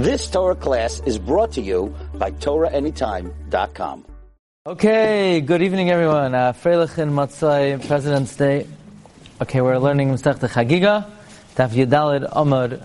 This Torah class is brought to you by TorahAnytime.com. Okay, good evening everyone. Uh, Freilich and Matzai, President's Day. Okay, we're learning Masech Chagiga, Taf Yedalid Amar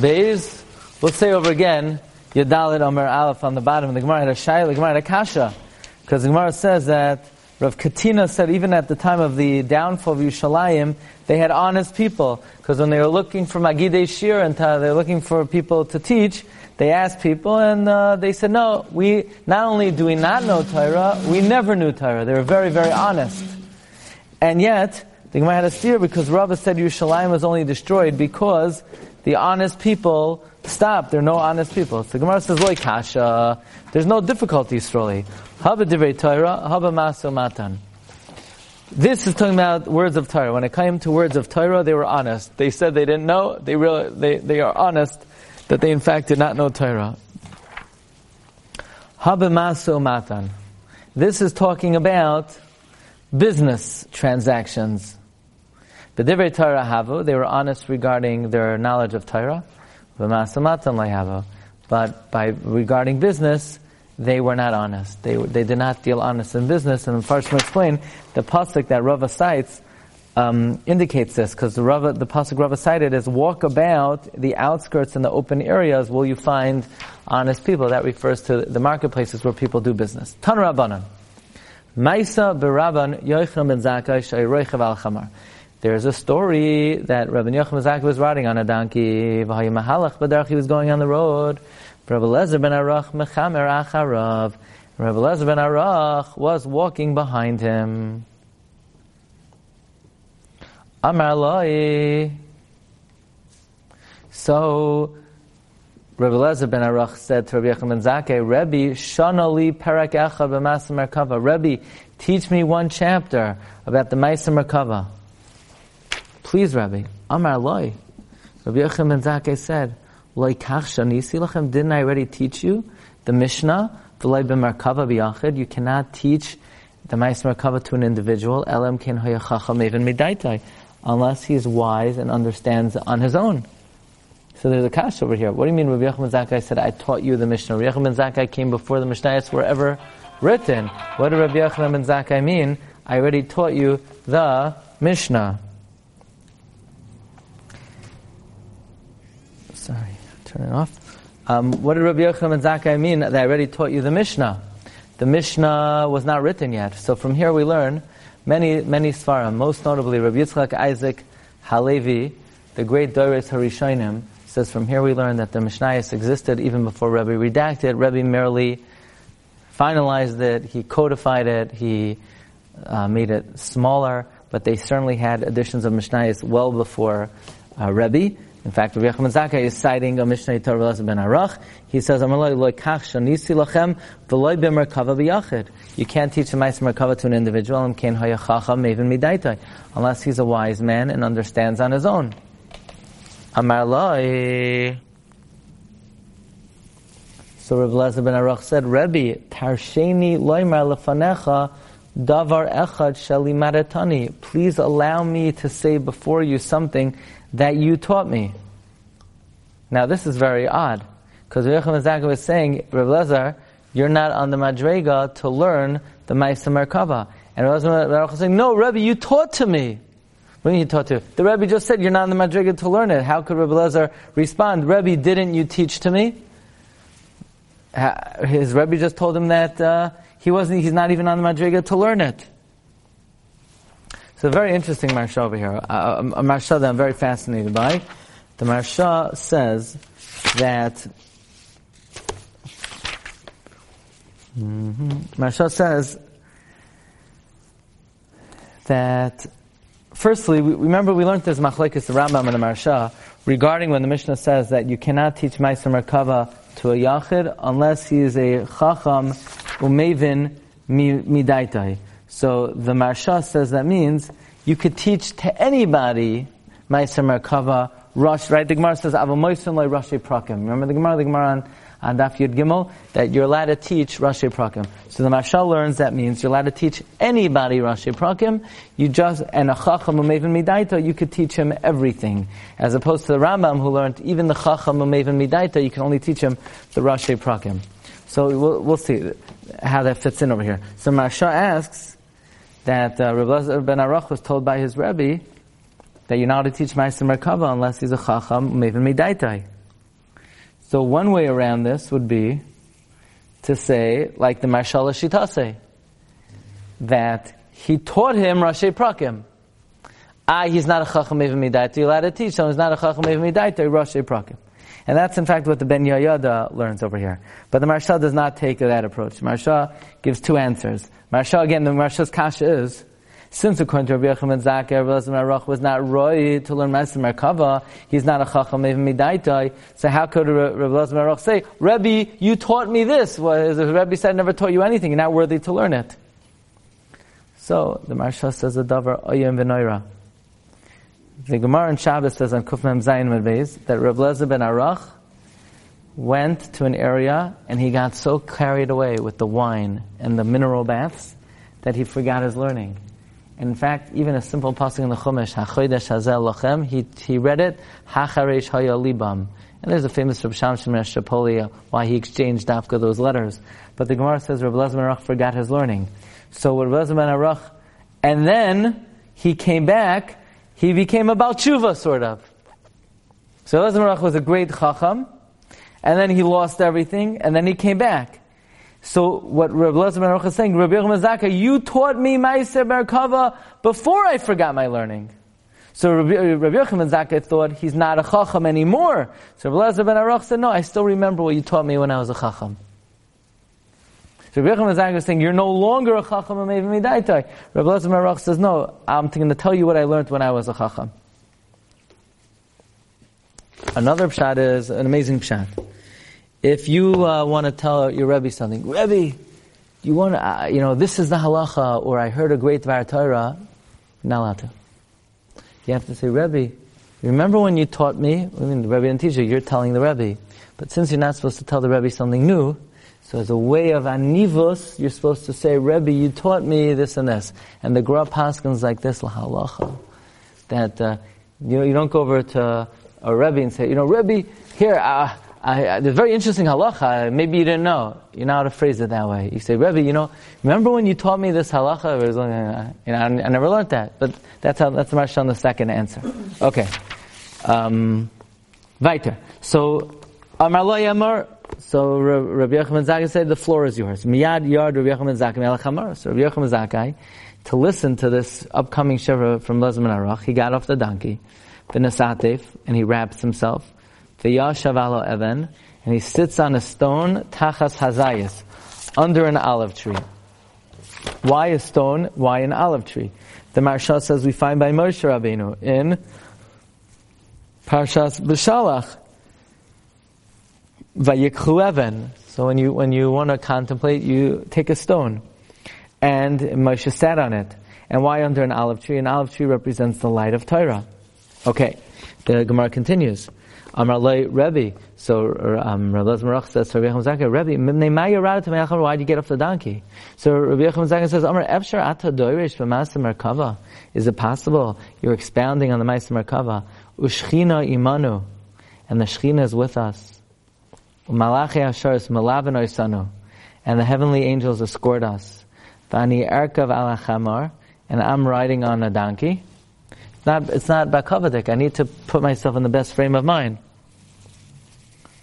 Beis. We'll say over again, Yedalid Amar Aleph on the bottom. The Gemara had a Shai, the Gemara had a Kasha. Because the Gemara says that Rav Katina said even at the time of the downfall of Yushalayim, they had honest people. Because when they were looking for Magidei Shir and they were looking for people to teach, they asked people and uh, they said, no, we, not only do we not know Torah, we never knew Torah. They were very, very honest. And yet, the Gemara had a steer because Rava said Yerushalayim was only destroyed because the honest people stopped. There are no honest people. So the Gemara says, Loi kasha. There's no difficulty, really. Haba divrei Torah, haba maso matan. This is talking about words of Torah. When it came to words of Torah, they were honest. They said they didn't know. They really, they, they are honest that they in fact did not know Torah. Haba maso matan. This is talking about business transactions. The divrei Torah havu, they were honest regarding their knowledge of Torah. But by regarding business, they were not honest. They, they did not deal honest in business. And first, we explain the pasuk that Rava cites um, indicates this because the Rava, the pasuk Rava cited is walk about the outskirts and the open areas will you find honest people. That refers to the marketplaces where people do business. Tan Rabbanan. Maisa beraban Yochanan ben Zakkai shayroichav al chamar. There's a story that Rabbi Yochanan ben Zakkai was riding on a donkey. He was going on the road. Rabbi Lezer ben Arach mechamer acharav. Rabbi Lezer ben Arach was walking behind him. Amar loi. So, Rabbi Lezer ben Arach said to Rabbi Yochanan ben Zakkai, Rabbi, shanali perak echa b'masa merkava. Rabbi, teach me one chapter about the Maisa Merkava. Please, Rabbi. Amar loi. Rabbi ben Zakkai said, didn't I already teach you the Mishnah? You cannot teach the Ma'is Merkava to an individual, even unless he is wise and understands on his own. So there's a kash over here. What do you mean Rabbi Yochanan Zakkai said, I taught you the Mishnah? Rabbi Yochanan Zakkai came before the Mishnayos were ever written. What did Rabbi Yochanan Zakkai mean? I already taught you the Mishnah. Turn it off. Um, what did Rabbi Yochanan and Zakkai mean that I already taught you the Mishnah? The Mishnah was not written yet. So from here we learn many, many Svarim, most notably Rabbi Yitzchak Isaac Halevi, the great Doros Harishonim, says from here we learn that the Mishnayos existed even before Rabbi redacted. Rabbi merely finalized it, he codified it, he uh, made it smaller, but they certainly had additions of Mishnayos well before uh. In fact, Rabbi Yochanan Zakkai is citing a Mishnah Torah ben Arach. He says, You can't teach a Ma'is Merkava to an individual, unless he's a wise man and understands on his own. Amar. So Rabbi Lezer ben Arach said, Rebbe, Tarsheni loimar lefanecha davar echad shali maratani. Please allow me to say before you something that you taught me. Now this is very odd, because Yochanan Zakkai was saying, Rabbi Lezer, you're not on the Madrega to learn the Ma'isa Merkava. And Rabbi Lezer was saying, no, Rebbe, you taught to me. What do you taught to? The Rebbe just said you're not on the Madrega to learn it. How could Rabbi Lezer respond, Rebbe, didn't you teach to me? His Rebbe just told him that uh, he wasn't, he's not even on the Madrega to learn it. It's a very interesting Maharsha over here, a, a Maharsha that I'm very fascinated by. The Maharsha says that mm-hmm, Maharsha says that firstly, we, remember we learned this machlekes the Rambam and the Maharsha regarding when the Mishnah says that you cannot teach Ma'aser Merkava to a yachid unless he is a chacham umevin midaitai. So the Maharsha says that means you could teach to anybody Ma'aser Merkava Rush, right? The Gemara says, Avamoisun loy Rashi Prakim. Remember the Gemara, the Gemara on, on Daf Yud Gimel, that you're allowed to teach Rashi Prakim. So the Mashal learns that means you're allowed to teach anybody Rashi Prakim. You just, and a Chacham Umevin Midaita, you could teach him everything. As opposed to the Rambam who learned even the Chacham Umevin Midaita, you can only teach him the Rashi Prakim. So we'll, we'll see how that fits in over here. So Maharsha asks that uh, Rabbi ben Arach was told by his Rebbe that you're not to teach Meister Merkava unless he's a Chacham, Mevin Midaitai. So one way around this would be to say, like the Marshal Shitase, that he taught him Rashi Prakim. Ah, he's not a Chacham Mevin Midaitai, you're allowed to teach, so he's not a Chacham Mevin Midaitai, Rashi Prakim. And that's in fact what the Ben Yehoyada learns over here. But the Maharsha does not take that approach. Maharsha gives two answers. Maharsha, again, the Maharsha's kasha is, since according to Rabbi Yochanan Zakkai, Rabbi was not roy to learn Ma'aser Merkava, he's not a Chacham even Midaitai, so how could Rabbi Arach say, Rebbe, you taught me this? Well, the Rebbe said, I never taught you anything, you're not worthy to learn it. So, the Maharsha says a davar, Oyem V'noira. The Gemara in Shabbos says on Kufmem Zayin Medbeis that Rabbi Lezer ben Arach went to an area and he got so carried away with the wine and the mineral baths that he forgot his learning. In fact, even a simple passing in the Chumash, HaChodesh Hazel Lachem, he, he read it, HaCharesh Haya Libam. And there's a famous Reb Shamshon Shapolia, why he exchanged Dafka those letters. But the Gemara says Reb Lezer ben Arach forgot his learning. So Reb Lezer ben Arach, and then he came back he became a Balchuva, sort of. So Elazar was a great Chacham, and then he lost everything, and then he came back. So what Rabbi Elazar ben is saying, Rabbi Yochanan you taught me Meiser Merkava before I forgot my learning. So Rabbi, Rabbi Yochanan thought he's not a Chacham anymore. So Rabbi Elazar ben Aruch said, no, I still remember what you taught me when I was a Chacham. So Rabbi Yochanan is saying, you're no longer a Chacham Amev Midaitai. Rabbi Elazar Marach says, no, I'm going to tell you what I learned when I was a Chacham. Another pshat is an amazing pshat. If you uh, want to tell your Rebbe something, Rebbe, you want to, uh, you know, this is the halacha, or I heard a great Dvar Torah, not allowed to. You have to say, Rebbe, remember when you taught me? I mean, the Rebbe didn't teach you, you're telling the Rebbe. But since you're not supposed to tell the Rebbe something new, so as a way of anivus, you're supposed to say, Rebbe, you taught me this and this. And the Gra Paskins like this, la halacha. That, uh, you know, you don't go over to a Rebbe and say, you know, Rebbe, here, uh, I, I, there's very interesting halacha. Maybe you didn't know. You're not to phrase it that way. You say, Rebbe, you know, remember when you taught me this halacha? Uh, you know, I, I, never learned that. But that's how, that's much on the second answer. Okay. Um, weiter. So, Amar lo yamar, so Rabbi Yochanan Zakkai said, the floor is yours. Miyad yard Rabbi Yochanan Zakkai melech So Rabbi Yochanan Zakkai, to listen to this upcoming shiva from Lezman Arach, he got off the donkey, the v'nesatef, and he wraps himself, v'yashav alo even, and he sits on a stone, tachas hazayas, under an olive tree. Why a stone? Why an olive tree? The Maharsha says we find by Moshe Rabbeinu in Parshas B'Shalach, Vayikhu. So when you, when you want to contemplate, you take a stone. And Moshe sat on it. And why under an olive tree? An olive tree represents the light of Torah. Okay. The Gemara continues. Amar Lei Rebbe. So um, Rabbi Marach says to Rabbi Yechim Zakkai, Rebbe, why did you get off the donkey? So Rabbi Yechim Zakkai says, Amar Efshar Ata Doirish B'Masa Merkava. Is it possible you're expounding on the Masa Merkava? Ushchina Imanu. And the Shechina is with us. Malachi Asharis Malavan Oisanu, and the heavenly angels escort us. Vani Erkav Alachamar, and I'm riding on a donkey. It's not, it's not Bakavadik. I need to put myself in the best frame of mind.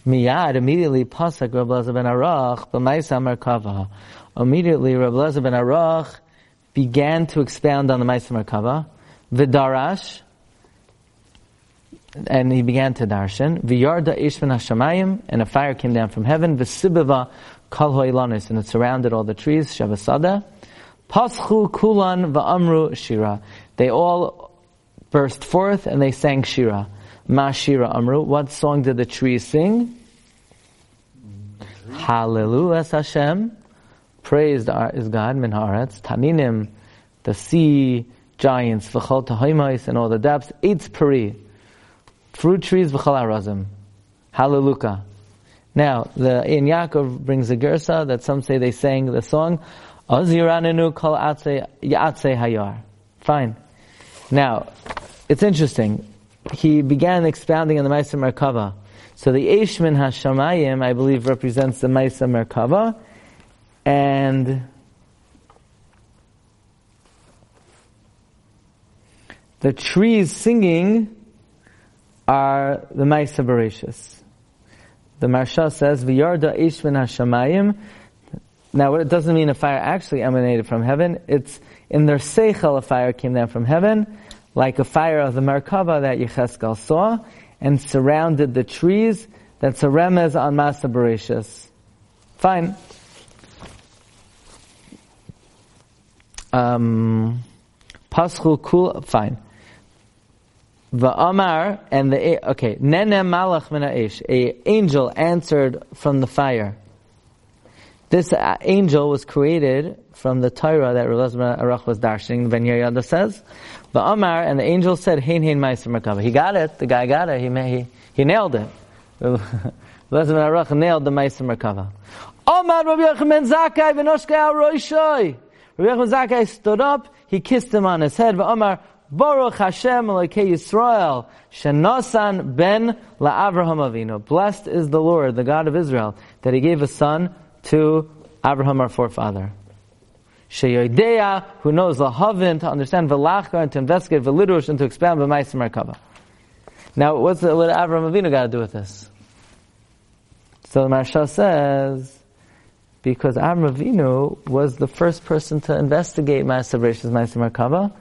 Miyad, immediately, Pasak Reb Lezer ben Arach, B'maisa Merkava. Immediately, Reb Lezer ben Arach began to expound on the Maisa Merkava. Vidarash, and he began to darshan. V'yarda ishman hashamayim, and a fire came down from heaven. V'sibava kol ho'ilanis, and it surrounded all the trees. Shavasada. Paschu kulan va'amru shira. They all burst forth and they sang shira. Ma shira amru. What song did the trees sing? Hallelujah Hashem. Praised is God, min haaretz. Taninim, the sea giants, v'chol tahaymais, and all the depths. Eitz peri fruit trees v'chol arazim. Hallelujah. Now, the Ein Yaakov brings a gersa that some say they sang the song, Oziranenu kol yatse hayar. Fine. Now, it's interesting. He began expounding on the Maisa Merkava. So the Eishmin Hashamayim, I believe, represents the Maisa Merkava, and the trees singing are the Maisa Bereshis. The Maharsha says, "V'yarda Eishmin Hashamayim." Now, it doesn't mean a fire actually emanated from heaven. It's in their seichel a fire came down from heaven, like a fire of the Merkava that Yecheskel saw, and surrounded the trees. That's a remez on Masa Bereshis. Fine. Um, Paschul Kul, fine. Va'amar, and the, okay, Nene Malach Minaish, a angel answered from the fire. This uh, angel was created from the Torah that Relazman Arach was darshing, Ben Yehoyada says. Va'amar, and the angel said, Hein Hein Meiser Merkava. He got it, the guy got it, he, he, he nailed it. Relazman Arach nailed the Meiser Merkava. Omar Rabbi Yochanan ben Zakkai v'noshkai al roishoi. Rabbi Yochanan Zakkai stood up, he kissed him on his head, Va'amar, Baruch Hashem Elokei Yisrael Shenosan ben LaAvraham Avinu. Blessed is the Lord, the God of Israel, that He gave a son to Abraham, our forefather. Sheyodeya, who knows Lahavin, to understand Velachka, and to investigate Velidush, and to expand B'maisim Merkava. Now, what's the, what Abraham Avinu got to do with this? So the Maharsha says, because Abraham Avinu was the first person to investigate Ma'asav Rish's Ma'asim Merkava,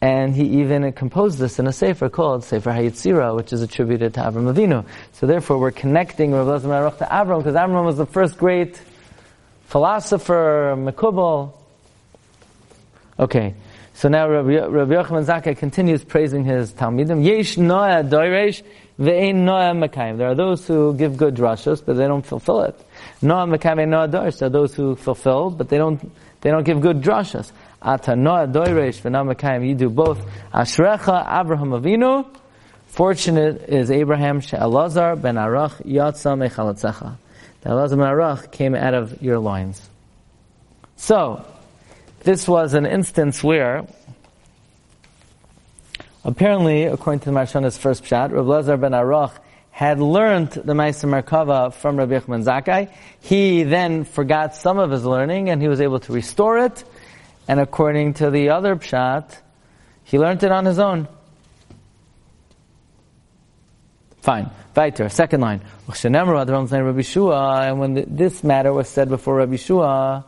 and he even composed this in a sefer called Sefer Hayitzira, which is attributed to Avram Avinu. So therefore, we're connecting Rav Elazar Aruch to Avram because Avram was the first great philosopher, Mekubal. Okay, so now Rabbi Yochanan Zakkai continues praising his Talmidim. Yesh noah doiresh ve'ein noah mekayim. There are those who give good drashos, but they don't fulfill it. Noah mekayim noah doiresh. There are those who fulfill, but they don't, they don't give good drashos. Ata noah doiresh ve'nah mekayim. You do both. Ashrecha Abraham Avinu. Fortunate is Abraham she'elazar ben Arach yatsa mechalatzecha. That Elazar ben Arach came out of your loins. So, this was an instance where, apparently, according to the Maharsha's first pshat, Rav Lazar ben Arach had learned the Ma'aser Merkava from Rabbi Yochanan Zakkai. He then forgot some of his learning and he was able to restore it. And according to the other pshat, he learned it on his own. Fine. Weiter. Second line. And when this matter was said before Rabbi Shua,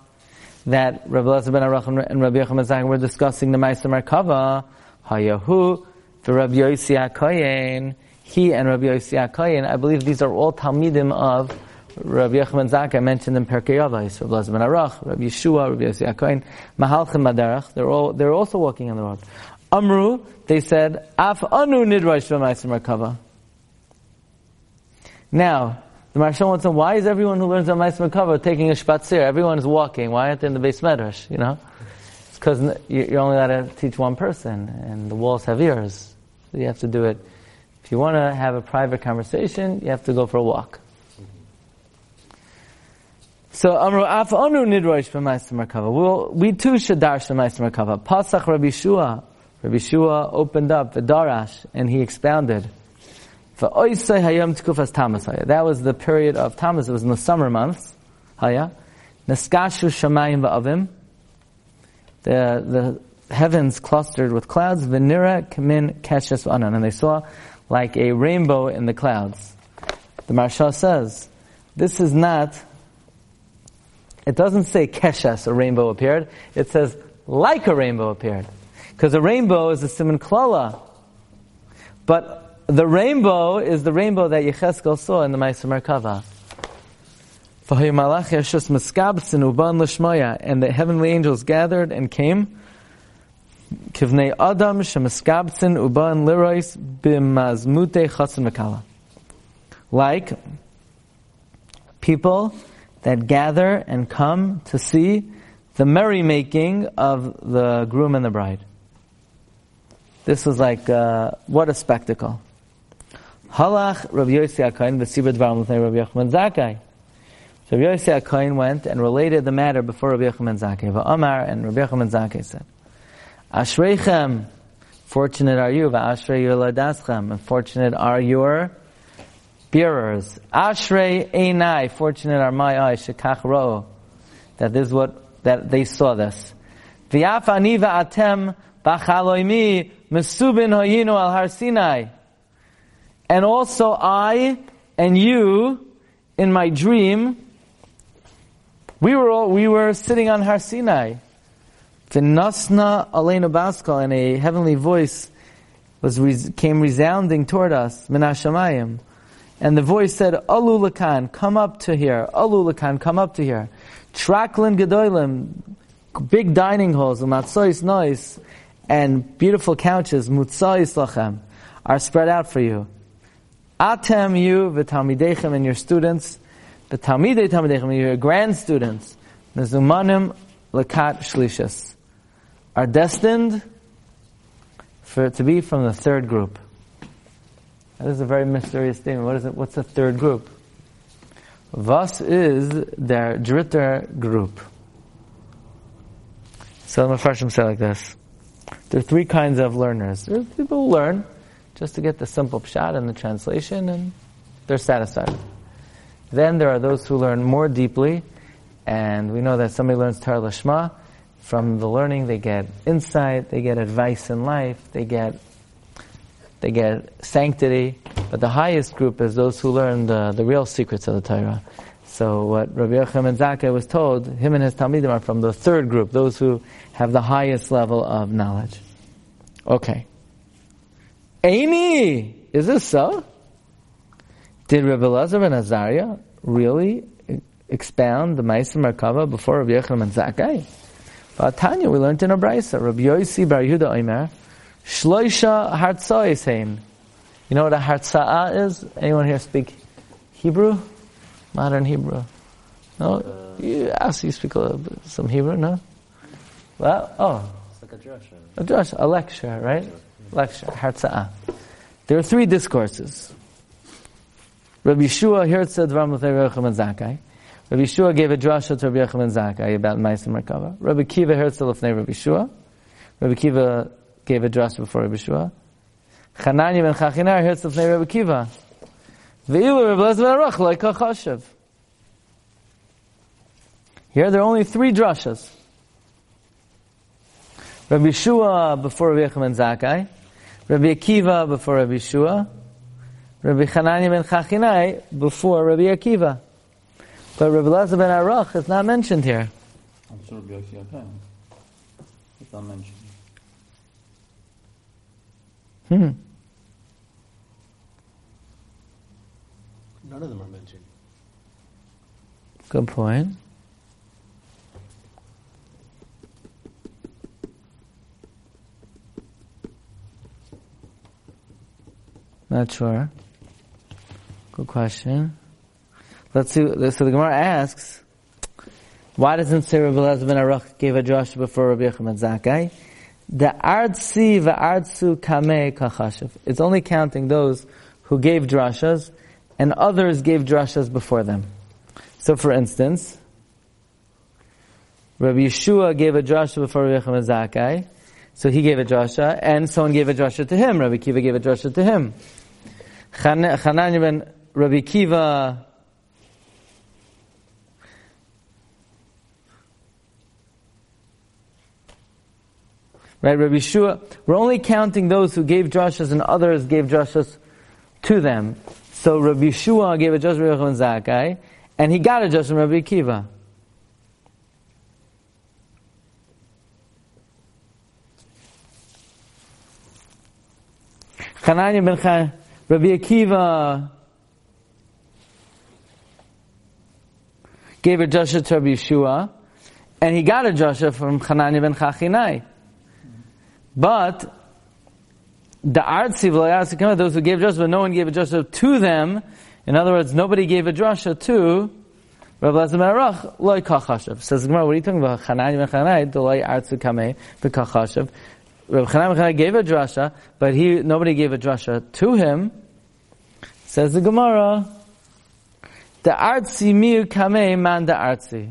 that Rabbi Elazar ben Arach and Rabbi Yochanan Zakkai were discussing the Ma'aser Merkava, Hayahu, the Rabbi Yossi HaKoyen, he and Rabbi Yossi HaKoyen, I believe these are all Talmidim of Rabbi Yochanan Zakkai mentioned in Perkei Avos, Elazar ben Arach, Rabbi Yeshua, Rabbi Yossi HaKoyen, Mahalchim Madarach, they're all, they're also walking on the road. Amru, they said, Af anu nidrash b'ma'aser Merkava. Now, the Maharsha wants to know, why is everyone who learns on Ma'aser Merkava taking a Shpatzir? Everyone is walking. Why aren't they in the base medrash, you know? It's because you're only allowed to teach one person, and the walls have ears. So you have to do it. If you want to have a private conversation, you have to go for a walk. So Amru Af Anu Nidroish Ma'aser Merkava. Well, we too should dash Ma'aser Merkava. Pasach Rabbi Shua. Rabbi Shua opened up the darash, and he expounded. That was the period of Tammuz. It was in the summer months. Haya. Neskashu shamayim va'avim. The, the heavens clustered with clouds. Venira kamin keshes v'anan. And they saw like a rainbow in the clouds. The Maharsha says, this is not, it doesn't say keshes, a rainbow appeared. It says, like a rainbow appeared. Because a rainbow is a simon klala. But the rainbow is the rainbow that Yecheskel saw in the Ma'aser Merkava. And the heavenly angels gathered and came. Kivnei Adam shemaskabtzin uban lirois bimazmute chatzin. Like people that gather and come to see the merrymaking of the groom and the bride. This was like, uh, what a spectacle. Halach Rabbi Yossi dvarim l'fnei Rabbi Yochanan Zakkai. So Rabbi Yossi went and related the matter before Rabbi Yochanan Zakkai. V'amar, and Rabbi Yochanan Zakkai said, Ashreichem, fortunate are you, v'ashrei yoladaschem, and fortunate are your bearers. Ashrei einai, fortunate are my eyes, shekach ro, that this is what, that they saw this. V'yaf ani v'atem b'chaloimi mesubin hoyinu al har Sinai. And also I and you, in my dream, we were all, we were sitting on Har Sinai. V'nasna aleinu baskal, and a heavenly voice was came resounding toward us, minashamayim. And the voice said, Alu lakan, come up to here. Alu lakan, come up to here. Traklin gedolim, big dining halls, umatsois nois, and beautiful couches, mutsois lachem, are spread out for you. Atem you, v'talmidechem, and your students, v'talmidei talmidechem, your grand students, mezumanim lakat shlishas, are destined for to be from the third group. That is a very mysterious thing. What is it? What's the third group? Was is their dritter group. So the Mepharshim say like this. There are three kinds of learners. There are people who learn just to get the simple pshat and the translation and they're satisfied. Then there are those who learn more deeply and we know that somebody learns Torah Lashma. From the learning they get insight, they get advice in life, they get they get sanctity. But the highest group is those who learn the, the real secrets of the Torah. So what Rabbi Yochanan Zakkai was told, him and his Talmidim are from the third group, those who have the highest level of knowledge. Okay. Amy, is this so? Did Rabbi Lazar and Azariah really expound the Ma'aser Merkava before Rabbi Yochanan Zakkai? But Tanya, we learned in a brisa, Rabbi Yossi Bar Yehuda Omer, Shloisha Hartza'isein. You know what a Hartza'a is? Anyone here speak Hebrew? Modern Hebrew? No? Uh, you ask, you speak a, some Hebrew, no? Well, oh. It's like a drasha. A drasha, a lecture, right? Lecture, Hartza'a. There are three discourses. Rabbi Yeshua Hirtza Dvar Muthei Rechem and Zakai. Rabbi Yeshua gave a drasha to Rabbi Yochanan Zakai about Ma'aser Merkava. Rabbi Kiva Hirtza Lefnei Rabbi Yeshua. Rabbi Kiva gave a drasha before Rabbi Shua. Chananya ben Chachinai heard Tzlefnei Rabbi Kiva. Ve'ilu Rabbi Lezer ben Arach like Chashav. Here there are only three drashas. Rabbi Shua before Rabbi Yechim ben Zakkai. Rabbi Akiva before Rabbi Shua. Rabbi Chananya ben Chachinai before Rabbi Akiva. But Rabbi Lezer ben Arach is not mentioned here. I'm sure Rabbi Yossi It's not mentioned. Hmm. None of them are mentioned. Good point. Not sure. Good question. Let's see. So the Gemara asks, why doesn't Elazar ben Arach gave a drasha before Rabbi Yochanan Zakkai? The ardsi v'ardsu kame kachashiv. It's only counting those who gave drashas, and others gave drashas before them. So, for instance, Rabbi Yeshua gave a drasha before Rabbi Yochanan Zakkai, so he gave a drasha, and someone gave a drasha to him. Rabbi Kiva gave a drasha to him. Chananya ben Rabbi Kiva Right, Rabbi Shua, we're only counting those who gave drashas and others gave drashas to them. So Rabbi Shua gave a drasha to Rabbi Zakkai, and he got a drasha from Rabbi Kiva. Chananya ben Chan, Rabbi Akiva gave a drasha to Rabbi Yeshua, and he got a drasha from Chananya ben Chachinai. But the artsi those who gave drasha, but no one gave a drasha to them. In other words, nobody gave a drasha to Rabbi Lazar Arach, loy kachashav. Says the Gemara, what are you talking about? Chanani mechanai, dolay artsu kamei, bekachashav. Rabbi Chanani mechanai gave a drasha, but he, nobody gave a drasha to him. Says the Gemara, the artsi miu kame man the artsi.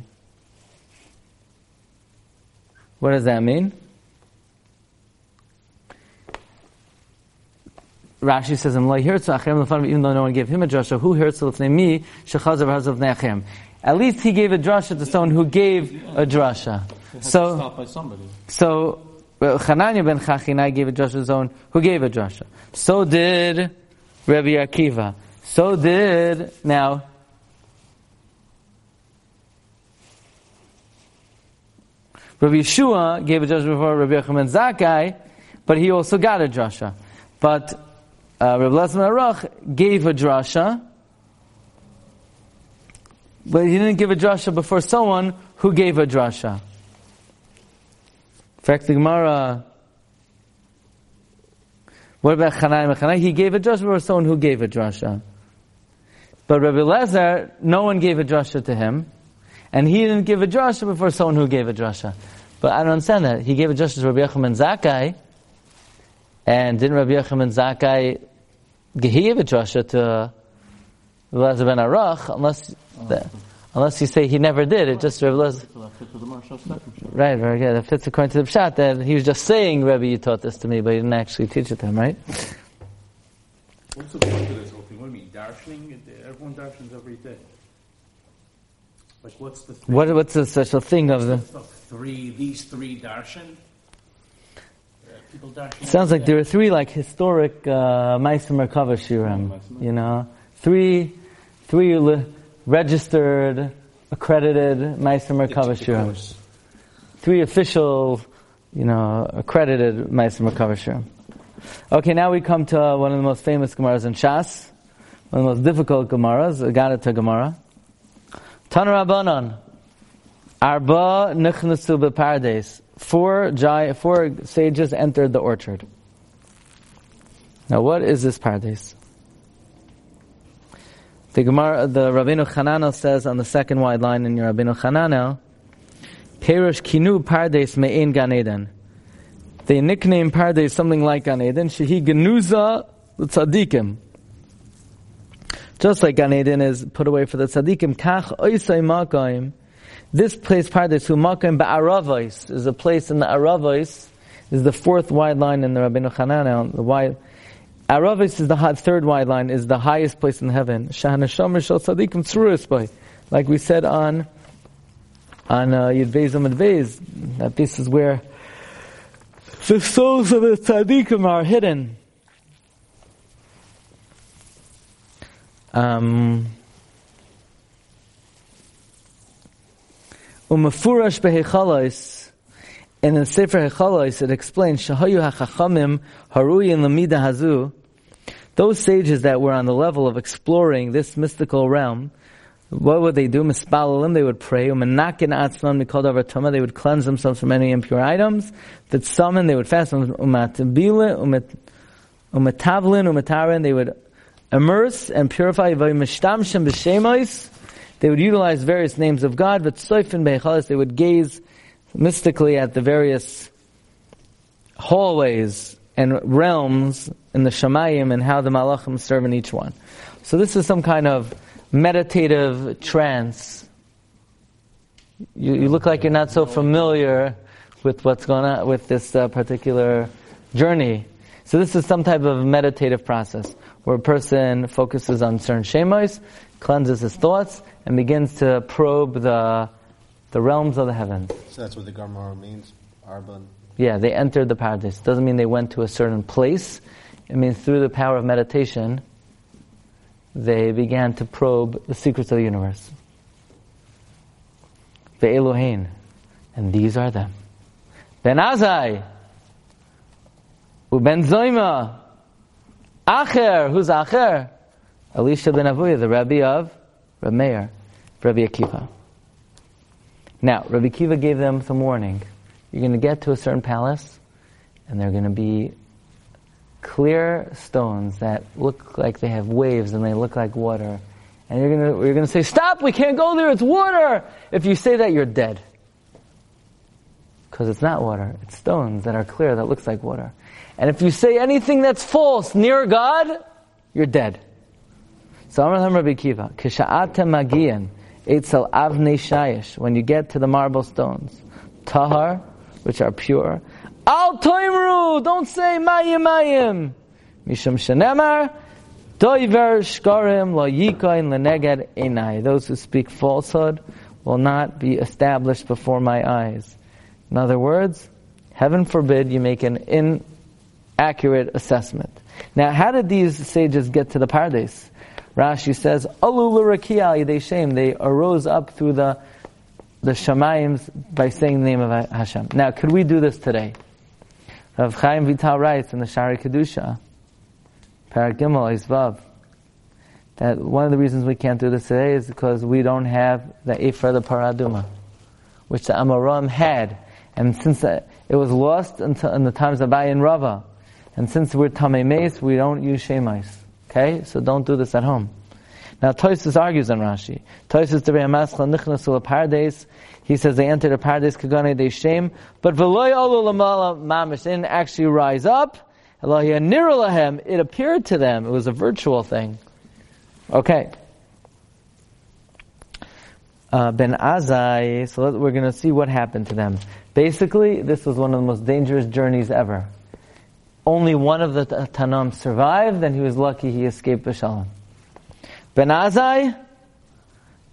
What does that mean? Rashi says, even though no one gave him a drasha, who heard me, shechazar At least he gave a drasha to someone who gave a drasha. So, so uh, Chananya ben Chachinai gave a drasha to someone who gave a drasha. So did Rabbi Akiva. So did now. Rabbi Yeshua gave a drasha before Rabbi Yochanan Zakkai, but he also got a drasha. But uh, Rabbi Lezman Arach gave a drasha, but he didn't give a drasha before someone who gave a drasha. In fact, the Gemara what about Chanai Mechanai? He gave a drasha for someone who gave a drasha. But Rabbi Lezer, no one gave a drasha to him, and he didn't give a drasha before someone who gave a drasha. But I don't understand that. He gave a drasha to Rabbi Yochanan Zakkai, and didn't Rabbi Yochanan Zakkai give a drasha to Rabbi ben Arach, unless, the, unless you say he never did, it just Rabbi Lezer. Right, very good. That fits according to the Pshat that he was just saying, Rabbi, you taught this to me, but he didn't actually teach it to him, right? What's the point of this whole thing? What do you mean, darshaning? Everyone darshans every day. Like, what's the thing? What, what's the special thing of the... Three, these three darshan? Uh, Sounds like there are three like historic uh, Meister Merkava Shirim, you know, three, three registered accredited Meister Merkava Shurim. Three official, you know, accredited Meister Merkava Shurim. Okay, now we come to one of the most famous Gemaras in Shas, one of the most difficult Gemaras, Agadata Gemara. Tan Rabbanon, Arba Nichnasu Bepardes. Four, four sages entered the orchard. Now what is this paradise? The Gemara, the Rabbeinu Chananel says on the second wide line in your Rabbeinu Chananel, Perush Kinu Pardes Me'in Gan Eden. They nickname Pardes something like Gan Eden. Shehi Genuza Tzadikim. Just like Gan Eden is put away for the Tzadikim. Kach Oisai Makayim. This place part Pardes Hu Makayim Ba'aravais is a place in the Aravais is the fourth wide line in the Rabbeinu Chananel. The wide, Aravis is the third wide line, is the highest place in heaven. Shahanasham Shal Tzadikim Tzuris Like we said on on uh, Yud Beis, that this is where the souls of the tzaddikim are hidden. Um, Umafurash behechalais and in Sefer Hechalais, it explains Shahayu HaChachamim Haruyin Lamida Hazu. Those sages that were on the level of exploring this mystical realm, what would they do? Mispalalim, they would pray. Umanakin atzman mikol davar they would cleanse themselves from any impure items. That summon, they would fast. Umatabile, umatavlin, umatarin, they would immerse and purify. Vayimishtamshem b'shemais, they would utilize various names of God. But soifin be'echalis, they would gaze mystically at the various hallways and realms in the Shemayim and how the Malachim serve in each one. So this is some kind of meditative trance. You, you look like you're not so familiar with what's going on with this uh, particular journey. So this is some type of meditative process where a person focuses on certain shemos, cleanses his thoughts, and begins to probe the the realms of the heavens. So that's what the Gemara means, Arban. Yeah, they entered the paradise. Doesn't mean they went to a certain place. It means through the power of meditation, they began to probe the secrets of the universe. The Elohim, and these are them. Ben Azai, Uben Zoima, Acher, who's Acher? Elisha ben Avuya, the Rabbi of Rabbi Meir, Rabbi Akiva. Now, Rabbi Kiva gave them some warning. You're going to get to a certain palace, and they're going to be clear stones that look like they have waves and they look like water. And you're to, you're going to say, Stop, we can't go there, it's water! If you say that, you're dead. Because it's not water, it's stones that are clear that looks like water. And if you say anything that's false near God, you're dead. So Lam Rabbi Kiva, Kisha'atem Magian, Eitzel Avnei Shayish, when you get to the marble stones, Tahar, which are pure, Al Toimru, don't say Mayim Mayim, Mishum Shenemar, Doiver Shkarim Lo Yikoin Leneged Enai, those who speak falsehood will not be established before my eyes. In other words, heaven forbid you make an inaccurate assessment. Now, how did these sages get to the paradise? Rashi says, Alul shame. They arose up through the the Shemaims by saying the name of Hashem. Now, could we do this today? Rav Chaim Vital writes in the Shaarei Kedusha, Parak Gimel Isvav, that one of the reasons we can't do this today is because we don't have the Ephra the Paraduma, which the Amoram had. And since it was lost until in the times of Ayin Rava, and since we're Tamei Meis, we don't use Shemais. Okay? So don't do this at home. Now Toysus argues on Rashi. Toysus the Maschla Nichnasul Paradise. He says they entered a paradise kagane they shame, but v'loy olu lamala mamish didn't actually rise up. Nirulahem, it appeared to them. It was a virtual thing. Okay. Uh, ben Azai, so we're going to see what happened to them. Basically, this was one of the most dangerous journeys ever only one of the Tanam survived, and he was lucky he escaped Bashalom. Ben Azai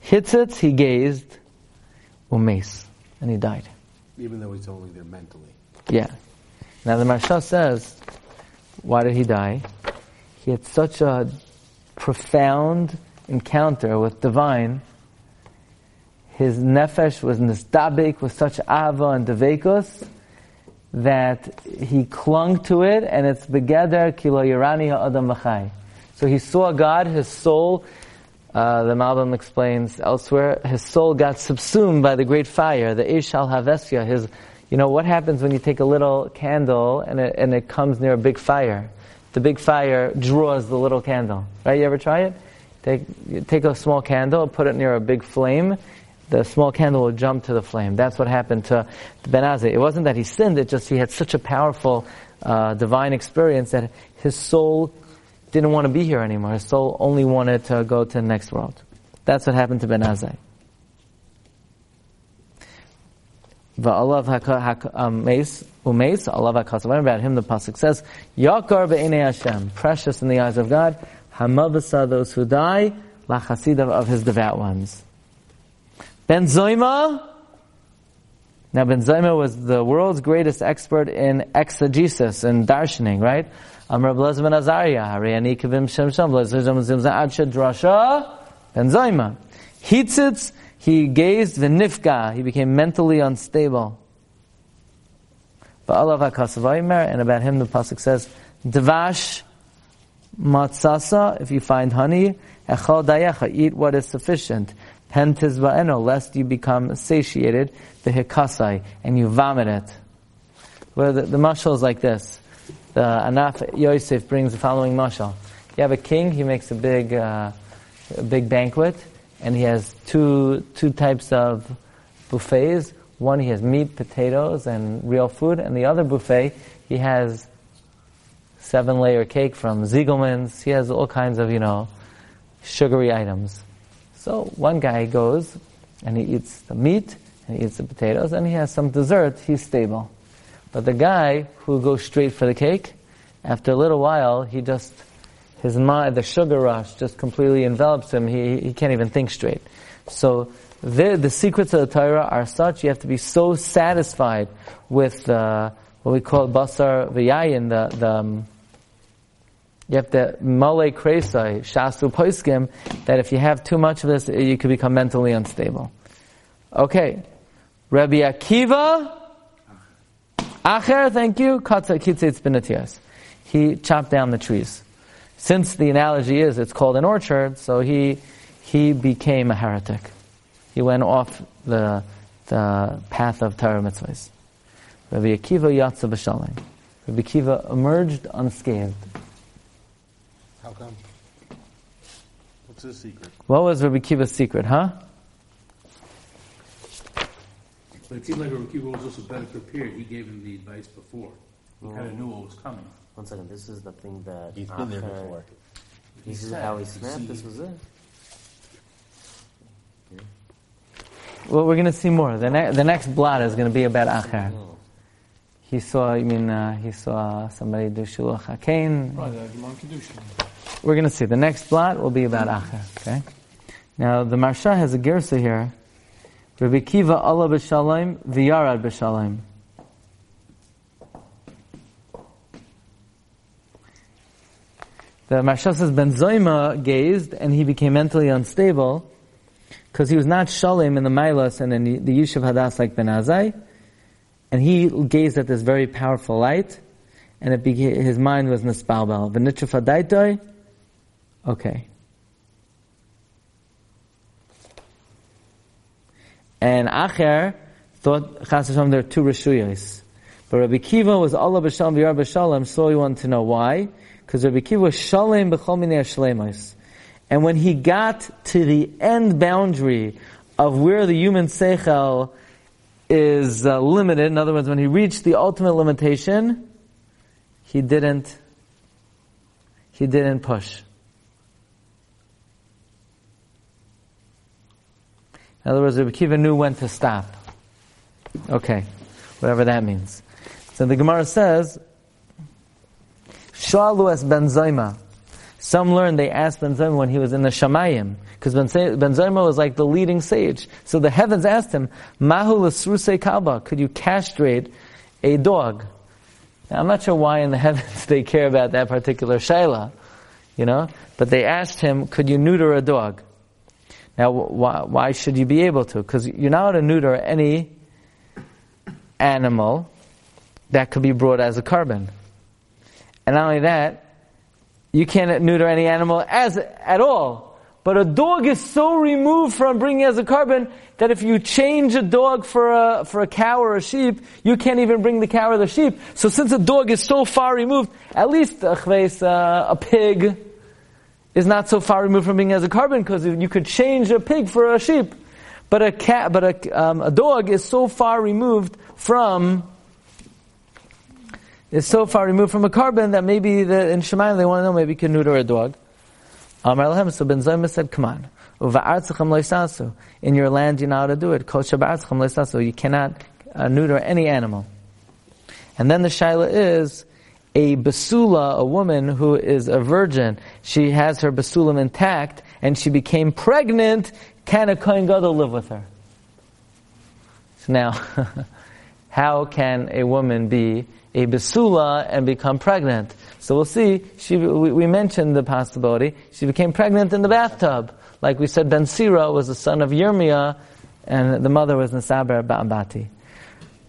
hits it, he gazed, umes, and he died. Even though he's only there mentally. Yeah. Now the Maharsha says, why did he die? He had such a profound encounter with divine. His nefesh was nistabik with such ava and devekus that he clung to it, and it's begeder kilo yirani ha'adam v'chai. So he saw God, his soul, uh, the Malbim explains elsewhere, his soul got subsumed by the great fire, the Ishal Havesya, his, you know, what happens when you take a little candle and it, and it comes near a big fire? The big fire draws the little candle. Right? You ever try it? Take, take a small candle, put it near a big flame, the small candle will jump to the flame. That's what happened to Ben Azai. It wasn't that he sinned, it just he had such a powerful uh, divine experience that his soul didn't want to be here anymore. His soul only wanted to go to the next world. That's what happened to Ben. Va'alav umeis, alav hakasavim. About him, the pasuk says, Yakar be'enei Hashem, precious in the eyes of God. Hamavasa, those who die, lachasidav of his devout ones. Ben Zoima. Now Ben Zoima was the world's greatest expert in exegesis and darshaning, right? Amr ben Azariah, Hariyani Kavim Shem Shem, Blaz Adsha Drasha, Ben Zoima. Hitzitz, he gazed v'nifka, he became mentally unstable. And about him the Pasuk says, Dvash matzasa, if you find honey, echal dayecha, eat what is sufficient. Hentiz ba'eno, lest you become satiated, the hikasai, and you vomit it. Well, the, the mashal is like this. The Anaf Yosef brings the following mashal. You have a king, he makes a big, uh, a big banquet, and he has two, two types of buffets. One, he has meat, potatoes, and real food, and the other buffet, he has seven layer cake from Ziegelman's. He has all kinds of, you know, sugary items. So one guy goes and he eats the meat, and he eats the potatoes, and he has some dessert, he's stable. But the guy who goes straight for the cake, after a little while, he just, his mind, the sugar rush just completely envelops him. He, he can't even think straight. So the, the secrets of the Torah are such, you have to be so satisfied with uh, what we call basar v'yayin, the, the um, you have to male kresai, shasu poiskim, that if you have too much of this, you could become mentally unstable. Okay. Rabbi Akiva, Acher, thank you, Katza Kitzitz Benatias. He chopped down the trees. Since the analogy is it's called an orchard, so he, he became a heretic. He went off the, the path of Torah mitzvahs. Rabbi Akiva Yatza B'Shalem. Rabbi Akiva emerged unscathed. How come? What's his secret? What was Rabbi Kiva's secret, huh? But it seemed like Rabbi Kiva was also better prepared. He gave him the advice before. He kind of knew what was coming. One second, this is the thing that He's been there Acher- before. This is how he snapped. This was it. Well, we're going to see more. The, ne- the next blot is going to be about Acher. He saw, I mean, uh, he saw somebody do Shiluch HaKain. Right, uh. We're going to see. The next blot will be about Acher. Okay. Now the Maharsha has a gersa here. Rabbi Kiva Allah b'shalom v'yarad b'shalom. The Maharsha says Ben Zoima gazed and he became mentally unstable because he was not shalom in the Mailas and in the, the Yishuv Hadas like Ben Azai. And he gazed at this very powerful light and his mind was nispalbel. V'nitruf hadaitoi. Okay. And Acher thought Chas Hashem there are two Rishuyos. But Rabbi Kiva was Allah b'shalom v'yar b'shalom, so he wanted to know why. Because Rabbi Kiva was shalem b'chol minei. And when he got to the end boundary of where the human seichel is uh, limited, in other words, when he reached the ultimate limitation, he didn't, he didn't push. In other words, Rabbi Kiva knew when to stop. Okay, whatever that means. So the Gemara says, Shalu es Ben Zayma. Some learn they asked Ben Zayma when he was in the Shamayim, because Ben, ben was like the leading sage. So the heavens asked him, Mahu l'sruse kalba, could you castrate a dog? Now, I'm not sure why in the heavens they care about that particular shaila, you know, but they asked him, could you neuter a dog? Now, why, why should you be able to? Because you're not to neuter any animal that could be brought as a korban. And not only that, you can't neuter any animal as at all. But a dog is so removed from bringing as a korban that if you change a dog for a, for a cow or a sheep, you can't even bring the cow or the sheep. So since a dog is so far removed, at least uh, a pig, is not so far removed from being as a korban because you could change a pig for a sheep, but a cat, but a, um, a dog is so far removed from is so far removed from a korban that maybe the, in Shemayim they want to know maybe you can neuter a dog. Amar so Ben Zayma said, come on. In your land you know how to do it. You cannot uh, neuter any animal. And then the shaila is, a basula, a woman who is a virgin, she has her basulam intact, and she became pregnant, can a kohen gadol live with her? So now, how can a woman be a basula and become pregnant? So we'll see. She, we, we mentioned the possibility. She became pregnant in the bathtub. Like we said, Ben Sira was the son of Yirmiyah, and the mother was Nasaber Ba'abati.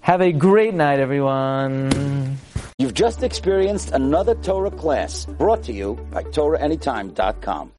Have a great night, everyone. You've just experienced another Torah class brought to you by TorahAnytime.com.